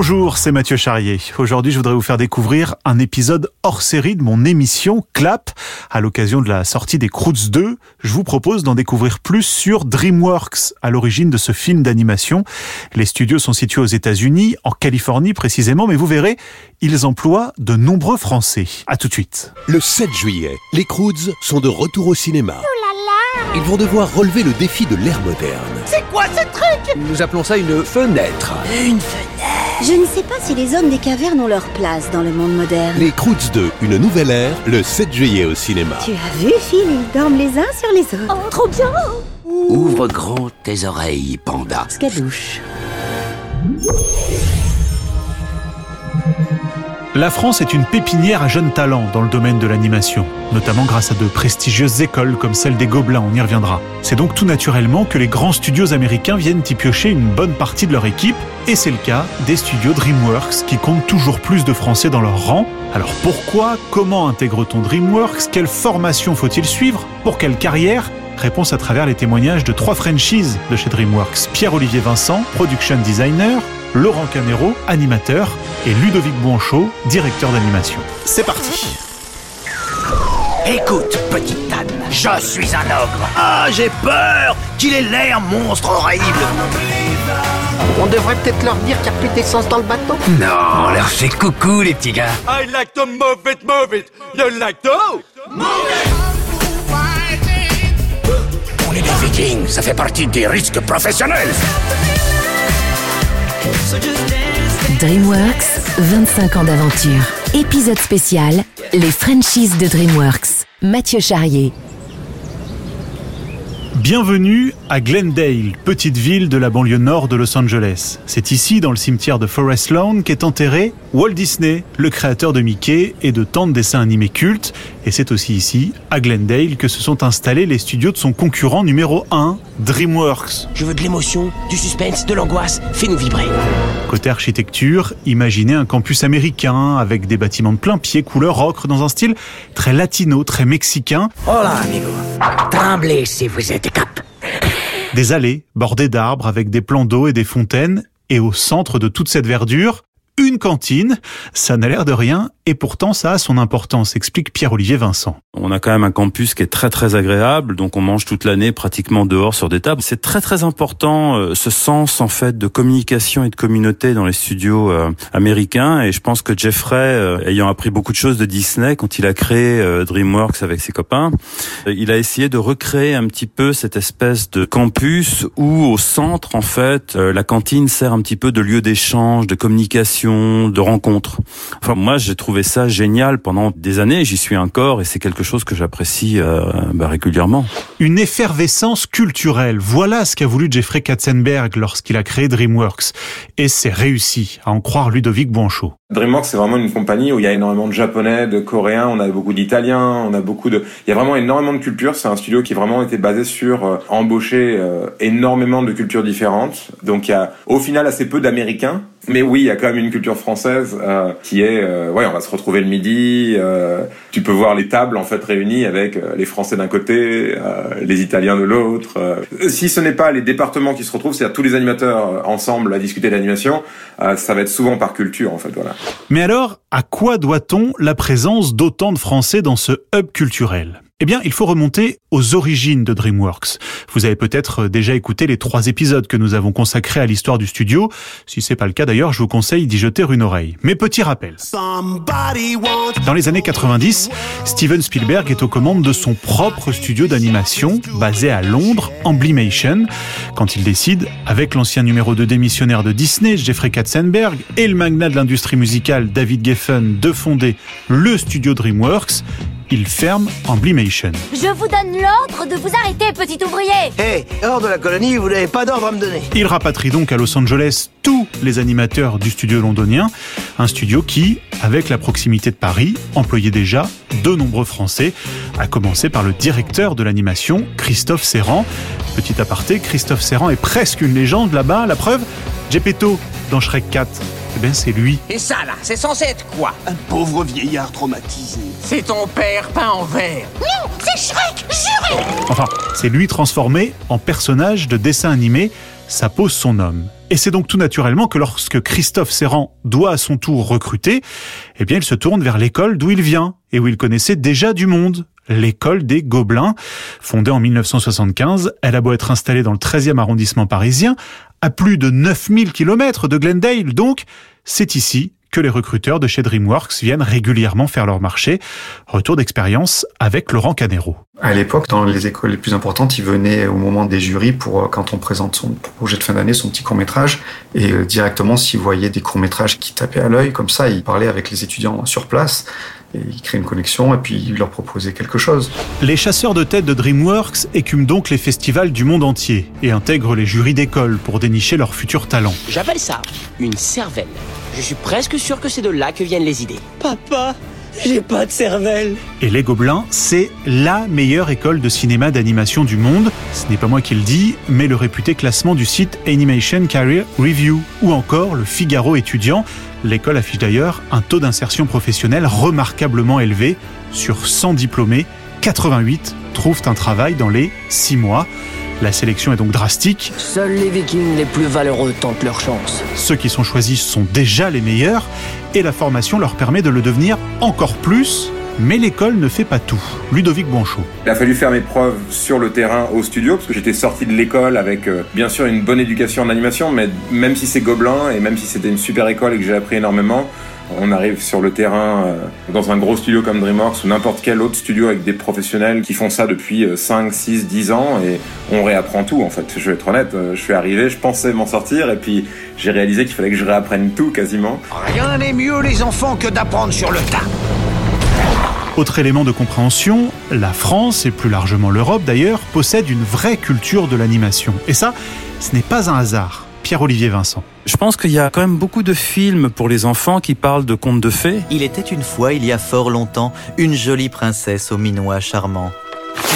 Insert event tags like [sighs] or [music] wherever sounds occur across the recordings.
Bonjour, c'est Mathieu Charrier. Aujourd'hui, je voudrais vous faire découvrir un épisode hors série de mon émission Clap. À l'occasion de la sortie des Croods 2, je vous propose d'en découvrir plus sur DreamWorks, à l'origine de ce film d'animation. Les studios sont situés aux États-Unis, en Californie précisément, mais vous verrez, ils emploient de nombreux Français. À tout de suite. Le 7 juillet, les Croods sont de retour au cinéma. Ils vont devoir relever le défi de l'ère moderne. C'est quoi ce truc? Nous appelons ça une fenêtre. Une fenêtre Je ne sais pas si les hommes des cavernes ont leur place dans le monde moderne. Les Croods 2, une nouvelle ère, le 7 juillet au cinéma. Tu as vu, Phil Ils dorment les uns sur les autres. Oh, trop bien Ouvre grand tes oreilles, panda. Scadouche. La France est une pépinière à jeunes talents dans le domaine de l'animation, notamment grâce à de prestigieuses écoles comme celle des Gobelins, on y reviendra. C'est donc tout naturellement que les grands studios américains viennent y piocher une bonne partie de leur équipe, et c'est le cas des studios DreamWorks qui comptent toujours plus de Français dans leur rang. Alors pourquoi Comment intègre-t-on DreamWorks? Quelle formation faut-il suivre? Pour quelle carrière? Réponse à travers les témoignages de trois franchises de chez DreamWorks. Pierre-Olivier Vincent, production designer, Laurent Canero, animateur, et Ludovic Bouanchot, directeur d'animation. C'est parti Écoute, petite Anne, je suis un ogre. Ah, j'ai peur qu'il ait l'air monstre horrible. On devrait peut-être leur dire qu'il n'y a plus d'essence dans le bateau. Non, on leur fait coucou, les petits gars. I like to move it, move it. You like to? On est des vikings, ça fait partie des risques professionnels. DreamWorks, 25 ans d'aventure. Épisode spécial, les franchises de DreamWorks. Mathieu Charrier. Bienvenue à Glendale, petite ville de la banlieue nord de Los Angeles. C'est ici, dans le cimetière de Forest Lawn, qu'est enterré Walt Disney, le créateur de Mickey et de tant de dessins animés cultes. Et c'est aussi ici, à Glendale, que se sont installés les studios de son concurrent numéro 1, DreamWorks. Je veux de l'émotion, du suspense, de l'angoisse. Fais-nous vibrer. Côté architecture, imaginez un campus américain avec des bâtiments de plein pied couleur ocre dans un style très latino, très mexicain. Hola, amigo. Tremblez si vous êtes Des allées bordées d'arbres avec des plans d'eau et des fontaines. Et au centre de toute cette verdure, une cantine. Ça n'a l'air de rien et pourtant ça a son importance, explique Pierre-Olivier Vincent. On a quand même un campus qui est très très agréable, donc on mange toute l'année pratiquement dehors sur des tables. C'est très très important euh, ce sens en fait de communication et de communauté dans les studios euh, américains et je pense que Jeffrey, euh, ayant appris beaucoup de choses de Disney quand il a créé DreamWorks avec ses copains, il a essayé de recréer un petit peu cette espèce de campus où au centre en fait la cantine sert un petit peu de lieu d'échange, de communication, de rencontre. Enfin moi j'ai trouvé ça génial pendant des années, j'y suis encore et c'est quelque chose que j'apprécie euh, bah, régulièrement. Une effervescence culturelle, voilà ce qu'a voulu Jeffrey Katzenberg lorsqu'il a créé DreamWorks. Et c'est réussi, à en croire Ludovic Bouanchot. DreamWorks, c'est vraiment une compagnie où il y a énormément de japonais, de coréens, on a beaucoup d'italiens, on a beaucoup de, il y a vraiment énormément de cultures. C'est un studio qui vraiment été basé sur euh, embaucher euh, énormément de cultures différentes. Donc il y a au final assez peu d'américains. Mais oui, il y a quand même une culture française euh, qui est, euh, ouais, on va se retrouver le midi. euh, tu peux voir les tables en fait réunies avec euh, les Français d'un côté, les Italiens de l'autre. Si ce n'est pas les départements qui se retrouvent, c'est-à-dire tous les animateurs ensemble à discuter d'animation, ça va être souvent par culture en fait, voilà. Mais alors, à quoi doit-on la présence d'autant de Français dans ce hub culturel? Eh bien, il faut remonter aux origines de DreamWorks. Vous avez peut-être déjà écouté les trois épisodes que nous avons consacrés à l'histoire du studio. Si c'est pas le cas d'ailleurs, je vous conseille d'y jeter une oreille. Mais petit rappel. Dans les années 90, Steven Spielberg est aux commandes de son propre studio d'animation basé à Londres, Emblemation, quand il décide, avec l'ancien numéro 2 démissionnaire de Disney, Jeffrey Katzenberg, et le magnat de l'industrie musicale David Geffen de fonder le studio DreamWorks, il ferme Emblemation. Je vous donne l'ordre de vous arrêter, petit ouvrier Hé, hors de la colonie, vous n'avez pas d'ordre à me donner. Il rapatrie donc à Los Angeles tous les animateurs du studio londonien, un studio qui, avec la proximité de Paris, employait déjà de nombreux Français, à commencer par le directeur de l'animation, Christophe Serrand. Petit aparté, Christophe Serrand est presque une légende là-bas, la preuve, Gepetto dans Shrek 4. Eh bien, c'est lui. Et ça, là, c'est censé être quoi? Un pauvre vieillard traumatisé. C'est ton père peint en verre. Non, c'est Shrek, juré Enfin, c'est lui transformé en personnage de dessin animé. Ça pose son homme. Et c'est donc tout naturellement que lorsque Christophe Serrand doit à son tour recruter, eh bien il se tourne vers l'école d'où il vient et où il connaissait déjà du monde, l'école des Gobelins. Fondée en 1975, elle a beau être installée dans le 13e arrondissement parisien, à plus de 9000 km de Glendale donc, c'est ici que les recruteurs de chez DreamWorks viennent régulièrement faire leur marché. Retour d'expérience avec Laurent Canero. À l'époque, dans les écoles les plus importantes, il venait au moment des jurys pour euh, quand on présente son projet de fin d'année, son petit court métrage, et euh, directement s'il voyait des courts métrages qui tapaient à l'œil, comme ça, il parlait avec les étudiants sur place. Et il crée une connexion et puis il leur proposait quelque chose. Les chasseurs de tête de DreamWorks écument donc les festivals du monde entier et intègrent les jurys d'école pour dénicher leurs futurs talents. J'appelle ça une cervelle. Je suis presque sûr que c'est de là que viennent les idées. Papa, j'ai pas de cervelle. Et Les Gobelins, c'est LA meilleure école de cinéma d'animation du monde. Ce n'est pas moi qui le dis, mais le réputé classement du site Animation Career Review ou encore le Figaro étudiant. L'école affiche d'ailleurs un taux d'insertion professionnelle remarquablement élevé. Sur 100 diplômés, 88 trouvent un travail dans les 6 mois. La sélection est donc drastique. Seuls les vikings les plus valeureux tentent leur chance. Ceux qui sont choisis sont déjà les meilleurs et la formation leur permet de le devenir encore plus. Mais l'école ne fait pas tout. Ludovic Bonchot. Il a fallu faire mes preuves sur le terrain au studio, parce que j'étais sorti de l'école avec euh, bien sûr une bonne éducation en animation, mais même si c'est Gobelin et même si c'était une super école et que j'ai appris énormément, on arrive sur le terrain euh, dans un gros studio comme DreamWorks ou n'importe quel autre studio avec des professionnels qui font ça depuis 5, 6, 10 ans et on réapprend tout en fait. Je vais être honnête, euh, je suis arrivé, je pensais m'en sortir et puis j'ai réalisé qu'il fallait que je réapprenne tout quasiment. Rien n'est mieux les enfants que d'apprendre sur le tas. Autre élément de compréhension, la France, et plus largement l'Europe d'ailleurs, possède une vraie culture de l'animation. Et ça, ce n'est pas un hasard. Pierre-Olivier Vincent. Je pense qu'il y a quand même beaucoup de films pour les enfants qui parlent de contes de fées. Il était une fois, il y a fort longtemps, une jolie princesse au minois charmant.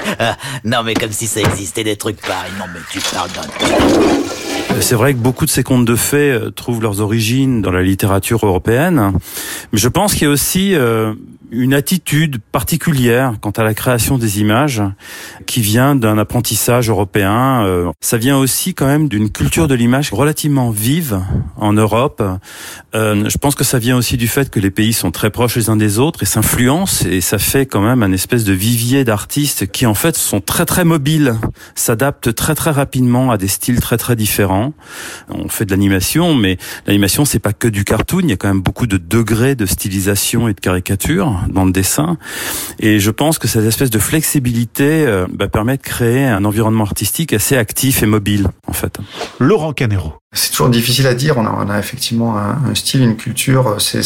[laughs] non mais comme si ça existait des trucs pareils. Non mais tu parles d'un... C'est vrai que beaucoup de ces contes de fées euh, trouvent leurs origines dans la littérature européenne, mais je pense qu'il y a aussi euh, une attitude particulière quant à la création des images qui vient d'un apprentissage européen. Euh, ça vient aussi quand même d'une culture de l'image relativement vive en Europe. Euh, je pense que ça vient aussi du fait que les pays sont très proches les uns des autres et s'influencent et ça fait quand même un espèce de vivier d'artistes qui en fait sont très très mobiles, s'adaptent très très rapidement à des styles très très différents. On fait de l'animation, mais l'animation c'est pas que du cartoon. Il y a quand même beaucoup de degrés de stylisation et de caricature dans le dessin. Et je pense que cette espèce de flexibilité euh, bah, permet de créer un environnement artistique assez actif et mobile, en fait. Laurent Canero. C'est toujours difficile à dire. On a, on a effectivement un, un, style, une culture. C'est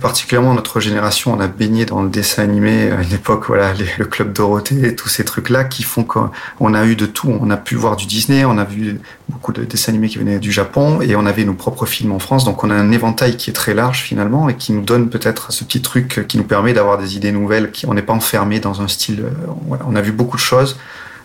particulièrement notre génération. On a baigné dans le dessin animé à une époque, voilà, le club Dorothée, tous ces trucs-là qui font qu'on a eu de tout. On a pu voir du Disney, on a vu beaucoup de dessins animés qui venaient du Japon et on avait nos propres films en France. Donc on a un éventail qui est très large finalement et qui nous donne peut-être ce petit truc qui nous permet d'avoir des idées nouvelles. Qui, on n'est pas enfermé dans un style. Voilà, on a vu beaucoup de choses.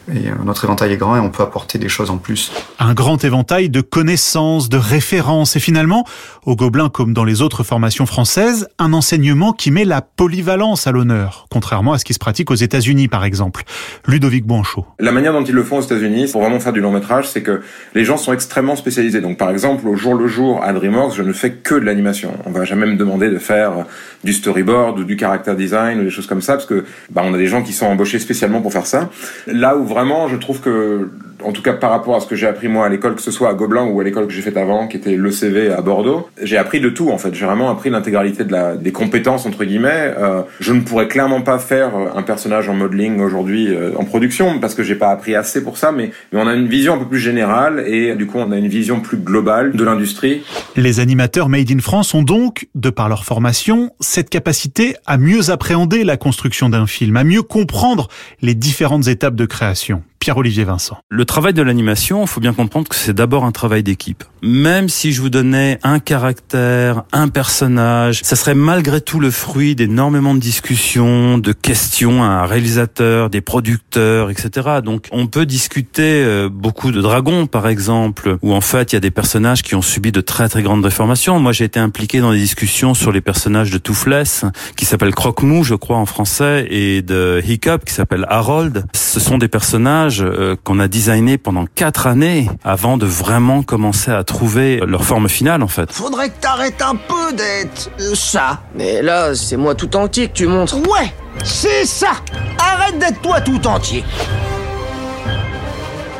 Et notre éventail est grand et on peut apporter des choses en plus. Un grand éventail de connaissances, de références et finalement, au Gobelin comme dans les autres formations françaises, un enseignement qui met la polyvalence à l'honneur, contrairement à ce qui se pratique aux États-Unis par exemple. Ludovic Bonchot. La manière dont ils le font aux États-Unis pour vraiment faire du long métrage, c'est que les gens sont extrêmement spécialisés. Donc par exemple, au jour le jour à DreamWorks, je ne fais que de l'animation. On va jamais me demander de faire du storyboard ou du character design ou des choses comme ça parce que bah, on a des gens qui sont embauchés spécialement pour faire ça. Là où vraiment, je trouve que, en tout cas par rapport à ce que j'ai appris moi à l'école, que ce soit à Gobelin ou à l'école que j'ai faite avant, qui était l'ECV à Bordeaux, j'ai appris de tout en fait. J'ai vraiment appris l'intégralité de la, des compétences entre guillemets. Euh, je ne pourrais clairement pas faire un personnage en modeling aujourd'hui euh, en production parce que j'ai pas appris assez pour ça, mais, mais on a une vision un peu plus générale et du coup on a une vision plus globale de l'industrie. Les animateurs Made in France ont donc, de par leur formation, cette capacité à mieux appréhender la construction d'un film, à mieux comprendre les différentes étapes de création. Pierre-Olivier Vincent. Le travail de l'animation, il faut bien comprendre que c'est d'abord un travail d'équipe. Même si je vous donnais un caractère, un personnage, ça serait malgré tout le fruit d'énormément de discussions, de questions à un réalisateur, des producteurs, etc. Donc on peut discuter euh, beaucoup de Dragons, par exemple, où en fait il y a des personnages qui ont subi de très très grandes réformations. Moi j'ai été impliqué dans des discussions sur les personnages de Toufless, qui s'appelle Croque-Mou, je crois en français, et de Hiccup, qui s'appelle Harold. Ce sont des personnages euh, qu'on a designé pendant quatre années avant de vraiment commencer à trouver leur forme finale en fait. Faudrait que t'arrêtes un peu d'être euh, ça. Mais là, c'est moi tout entier que tu montres. Ouais, c'est ça. Arrête d'être toi tout entier.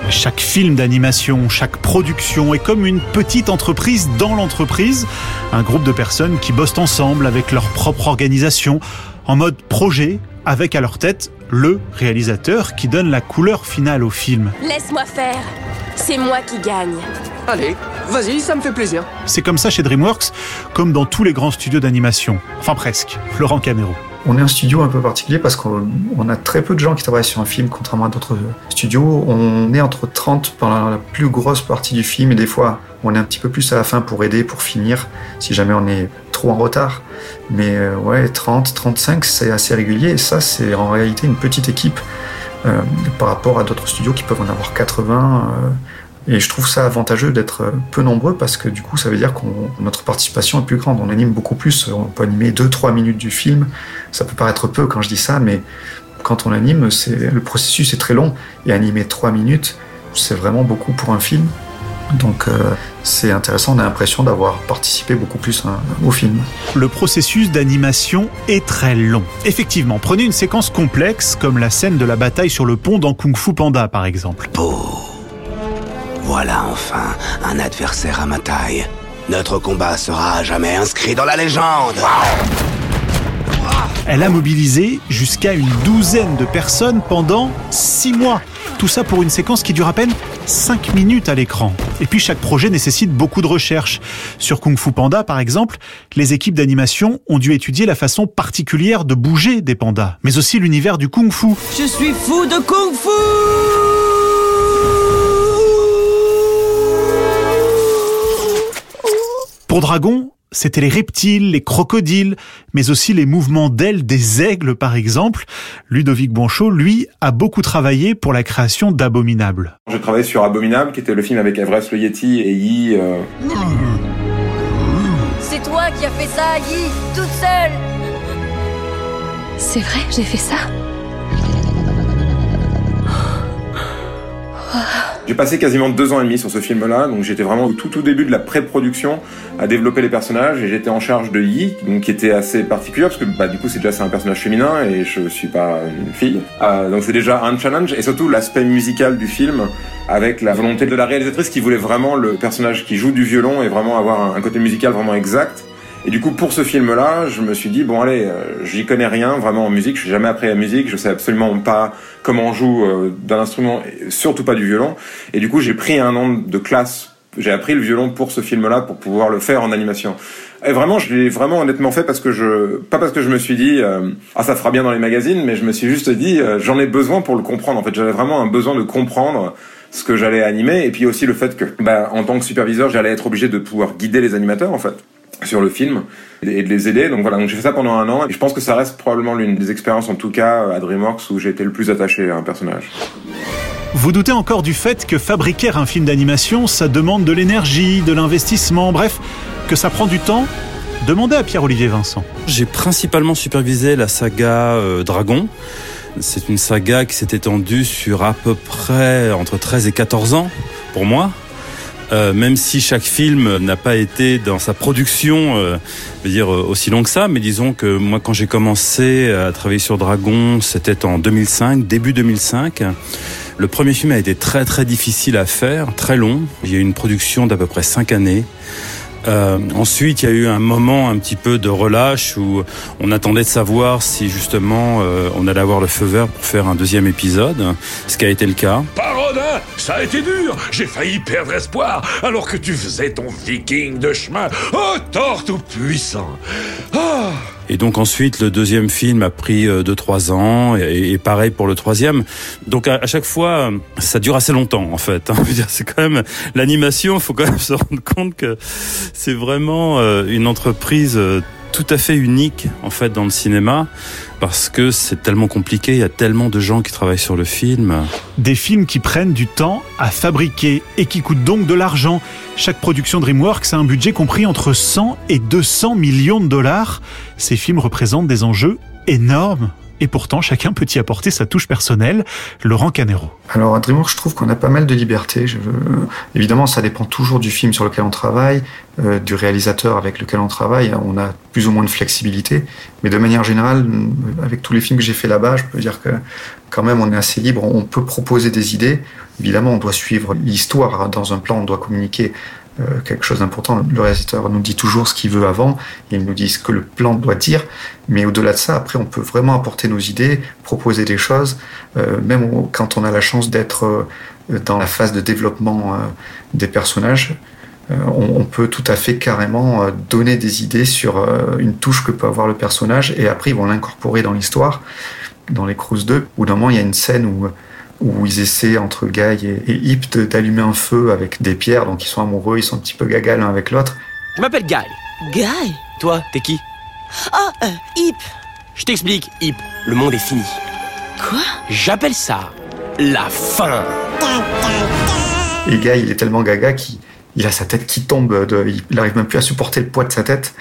Chaque film d'animation, chaque production est comme une petite entreprise dans l'entreprise, un groupe de personnes qui bossent ensemble avec leur propre organisation, en mode projet, avec à leur tête le réalisateur qui donne la couleur finale au film. Laisse-moi faire, c'est moi qui gagne. Allez, vas-y, ça me fait plaisir. C'est comme ça chez DreamWorks, comme dans tous les grands studios d'animation. Enfin presque. Laurent Camero. On est un studio un peu particulier parce qu'on a très peu de gens qui travaillent sur un film, contrairement à d'autres studios. On est entre 30 pendant la plus grosse partie du film et des fois on est un petit peu plus à la fin pour aider, pour finir, si jamais on est trop en retard. Mais euh, ouais, 30, 35, c'est assez régulier et ça, c'est en réalité une petite équipe euh, par rapport à d'autres studios qui peuvent en avoir 80. Euh, et je trouve ça avantageux d'être peu nombreux parce que du coup, ça veut dire que notre participation est plus grande. On anime beaucoup plus. On peut animer 2-3 minutes du film. Ça peut paraître peu quand je dis ça, mais quand on anime, c'est, le processus est très long. Et animer 3 minutes, c'est vraiment beaucoup pour un film. Donc euh, c'est intéressant, on a l'impression d'avoir participé beaucoup plus hein, au film. Le processus d'animation est très long. Effectivement, prenez une séquence complexe comme la scène de la bataille sur le pont dans Kung Fu Panda par exemple. Voilà enfin un adversaire à ma taille. Notre combat sera à jamais inscrit dans la légende. Elle a mobilisé jusqu'à une douzaine de personnes pendant six mois. Tout ça pour une séquence qui dure à peine 5 minutes à l'écran. Et puis chaque projet nécessite beaucoup de recherche. Sur Kung Fu Panda, par exemple, les équipes d'animation ont dû étudier la façon particulière de bouger des pandas, mais aussi l'univers du Kung Fu. Je suis fou de Kung Fu Pour Dragon, c'était les reptiles, les crocodiles, mais aussi les mouvements d'ailes des aigles, par exemple. Ludovic Bonchot, lui, a beaucoup travaillé pour la création d'Abominable. J'ai travaillé sur Abominable, qui était le film avec Everest le Yeti et Yi. Euh... C'est toi qui as fait ça, Yi, toute seule C'est vrai, j'ai fait ça J'ai passé quasiment deux ans et demi sur ce film-là, donc j'étais vraiment au tout tout début de la pré-production à développer les personnages et j'étais en charge de Yi, donc qui était assez particulier parce que bah du coup c'est déjà un personnage féminin et je suis pas une fille, euh, donc c'est déjà un challenge et surtout l'aspect musical du film avec la volonté de la réalisatrice qui voulait vraiment le personnage qui joue du violon et vraiment avoir un côté musical vraiment exact. Et du coup, pour ce film-là, je me suis dit bon allez, euh, j'y connais rien vraiment en musique. Je suis jamais appris la musique. Je sais absolument pas comment on joue euh, d'un instrument, et surtout pas du violon. Et du coup, j'ai pris un an de classe. J'ai appris le violon pour ce film-là pour pouvoir le faire en animation. Et vraiment, je l'ai vraiment honnêtement fait parce que je, pas parce que je me suis dit euh, ah ça fera bien dans les magazines, mais je me suis juste dit euh, j'en ai besoin pour le comprendre. En fait, j'avais vraiment un besoin de comprendre ce que j'allais animer et puis aussi le fait que bah, en tant que superviseur, j'allais être obligé de pouvoir guider les animateurs en fait sur le film et de les aider. Donc voilà, donc j'ai fait ça pendant un an et je pense que ça reste probablement l'une des expériences, en tout cas à DreamWorks, où j'ai été le plus attaché à un personnage. Vous doutez encore du fait que fabriquer un film d'animation, ça demande de l'énergie, de l'investissement, bref, que ça prend du temps? Demandez à Pierre-Olivier Vincent. J'ai principalement supervisé la saga euh, Dragon. C'est une saga qui s'est étendue sur à peu près entre 13 et 14 ans pour moi. Euh, même si chaque film n'a pas été dans sa production, euh, dire aussi long que ça, mais disons que moi quand j'ai commencé à travailler sur Dragon, c'était en 2005, début 2005. Le premier film a été très très difficile à faire, très long. Il y a eu une production d'à peu près cinq années. Euh, ensuite, il y a eu un moment un petit peu de relâche où on attendait de savoir si justement euh, on allait avoir le feu vert pour faire un deuxième épisode, ce qui a été le cas. Parodin, ça a été dur. J'ai failli perdre espoir alors que tu faisais ton viking de chemin. Oh, Thor tout puissant. Ah. Et donc ensuite, le deuxième film a pris 2-3 ans, et, pareil pour le troisième. Donc à, chaque fois, ça dure assez longtemps en fait. Hein. [laughs] C'est quand même l'animation. Il faut quand même [laughs] se rendre compte que c'est vraiment euh, une entreprise tout à fait unique en fait dans le cinéma parce que c'est tellement compliqué, il y a tellement de gens qui travaillent sur le film. Des films qui prennent du temps à fabriquer et qui coûtent donc de l'argent. Chaque production DreamWorks a un budget compris entre 100 et 200 millions de dollars. Ces films représentent des enjeux énormes et pourtant chacun peut y apporter sa touche personnelle. Laurent Canero. Alors à je trouve qu'on a pas mal de liberté. Évidemment, ça dépend toujours du film sur lequel on travaille, euh, du réalisateur avec lequel on travaille. On a plus ou moins de flexibilité, mais de manière générale, avec tous les films que j'ai fait là-bas, je peux dire que quand même on est assez libre. On peut proposer des idées. Évidemment, on doit suivre l'histoire. Dans un plan, on doit communiquer euh, quelque chose d'important. Le réalisateur nous dit toujours ce qu'il veut avant, il nous dit ce que le plan doit dire, mais au-delà de ça, après, on peut vraiment apporter nos idées, proposer des choses, euh, même quand on a la chance d'être euh, dans la phase de développement des personnages. On, peut tout à fait carrément donner des idées sur une touche que peut avoir le personnage et après ils vont l'incorporer dans l'histoire. Dans les Cruise 2, où d'un moment il y a une scène où où ils essaient entre Guy et, Hip d'allumer un feu avec des pierres, donc ils sont amoureux, ils sont un petit peu gaga l'un avec l'autre. Je m'appelle Guy. Guy Toi, t'es qui? Ah, euh, Hip. Je t'explique, Hip, le monde est fini. Quoi? J'appelle ça la fin. Et Guy, il est tellement gaga qu'il il a sa tête qui tombe, de, il n'arrive même plus à supporter le poids de sa tête.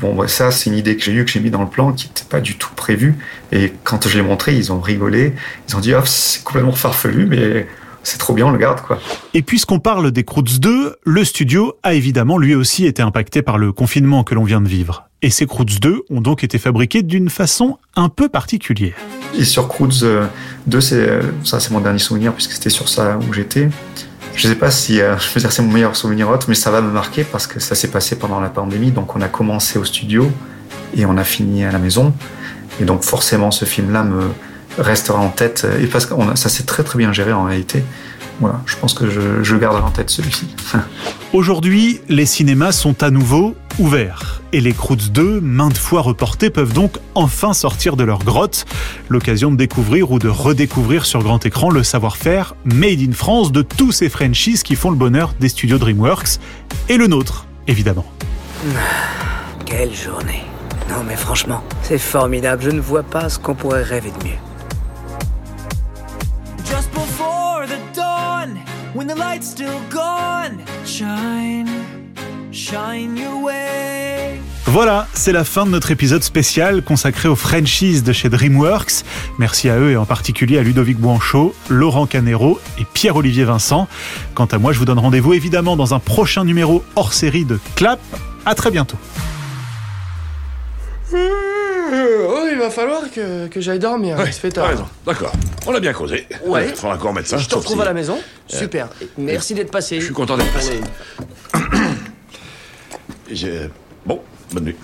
Bon, ça, c'est une idée que j'ai eue, que j'ai mis dans le plan, qui n'était pas du tout prévue. Et quand je l'ai montré, ils ont rigolé. Ils ont dit, oh, c'est complètement farfelu, mais c'est trop bien, on le garde, quoi. Et puisqu'on parle des Croods 2, le studio a évidemment lui aussi été impacté par le confinement que l'on vient de vivre. Et ces Croods 2 ont donc été fabriqués d'une façon un peu particulière. Et sur Croods 2, c'est, ça c'est mon dernier souvenir, puisque c'était sur ça où j'étais. Je sais pas si euh, je peux dire c'est mon meilleur souvenir autre, mais ça va me marquer parce que ça s'est passé pendant la pandémie. Donc on a commencé au studio et on a fini à la maison. Et donc forcément ce film-là me restera en tête. Et parce que ça s'est très très bien géré en réalité. Voilà, je pense que je, je garderai en tête celui-ci. Aujourd'hui, les cinémas sont à nouveau ouverts. Et les Croods 2, maintes fois reportés, peuvent donc enfin sortir de leur grotte. L'occasion de découvrir ou de redécouvrir sur grand écran le savoir-faire made in France de tous ces franchises qui font le bonheur des studios DreamWorks. Et le nôtre, évidemment. [sighs] Quelle journée. Non mais franchement, c'est formidable. Je ne vois pas ce qu'on pourrait rêver de mieux. when the light's still gone. Shine, shine your way. Voilà, c'est la fin de notre épisode spécial consacré aux franchises de chez DreamWorks. Merci à eux et en particulier à Ludovic Bouanchot, Laurent Canero et Pierre-Olivier Vincent. Quant à moi, je vous donne rendez-vous évidemment dans un prochain numéro hors série de Clap. À très bientôt. Oh, il va falloir que, que j'aille dormir. il se fait tard. raison. D'accord. On a bien causé. Ouais. Il faudra qu'on remette ça. Je te retrouve à la maison. Super. Merci d'être passé. Je suis content d'être passé. [clears throat] Bon, bonne nuit.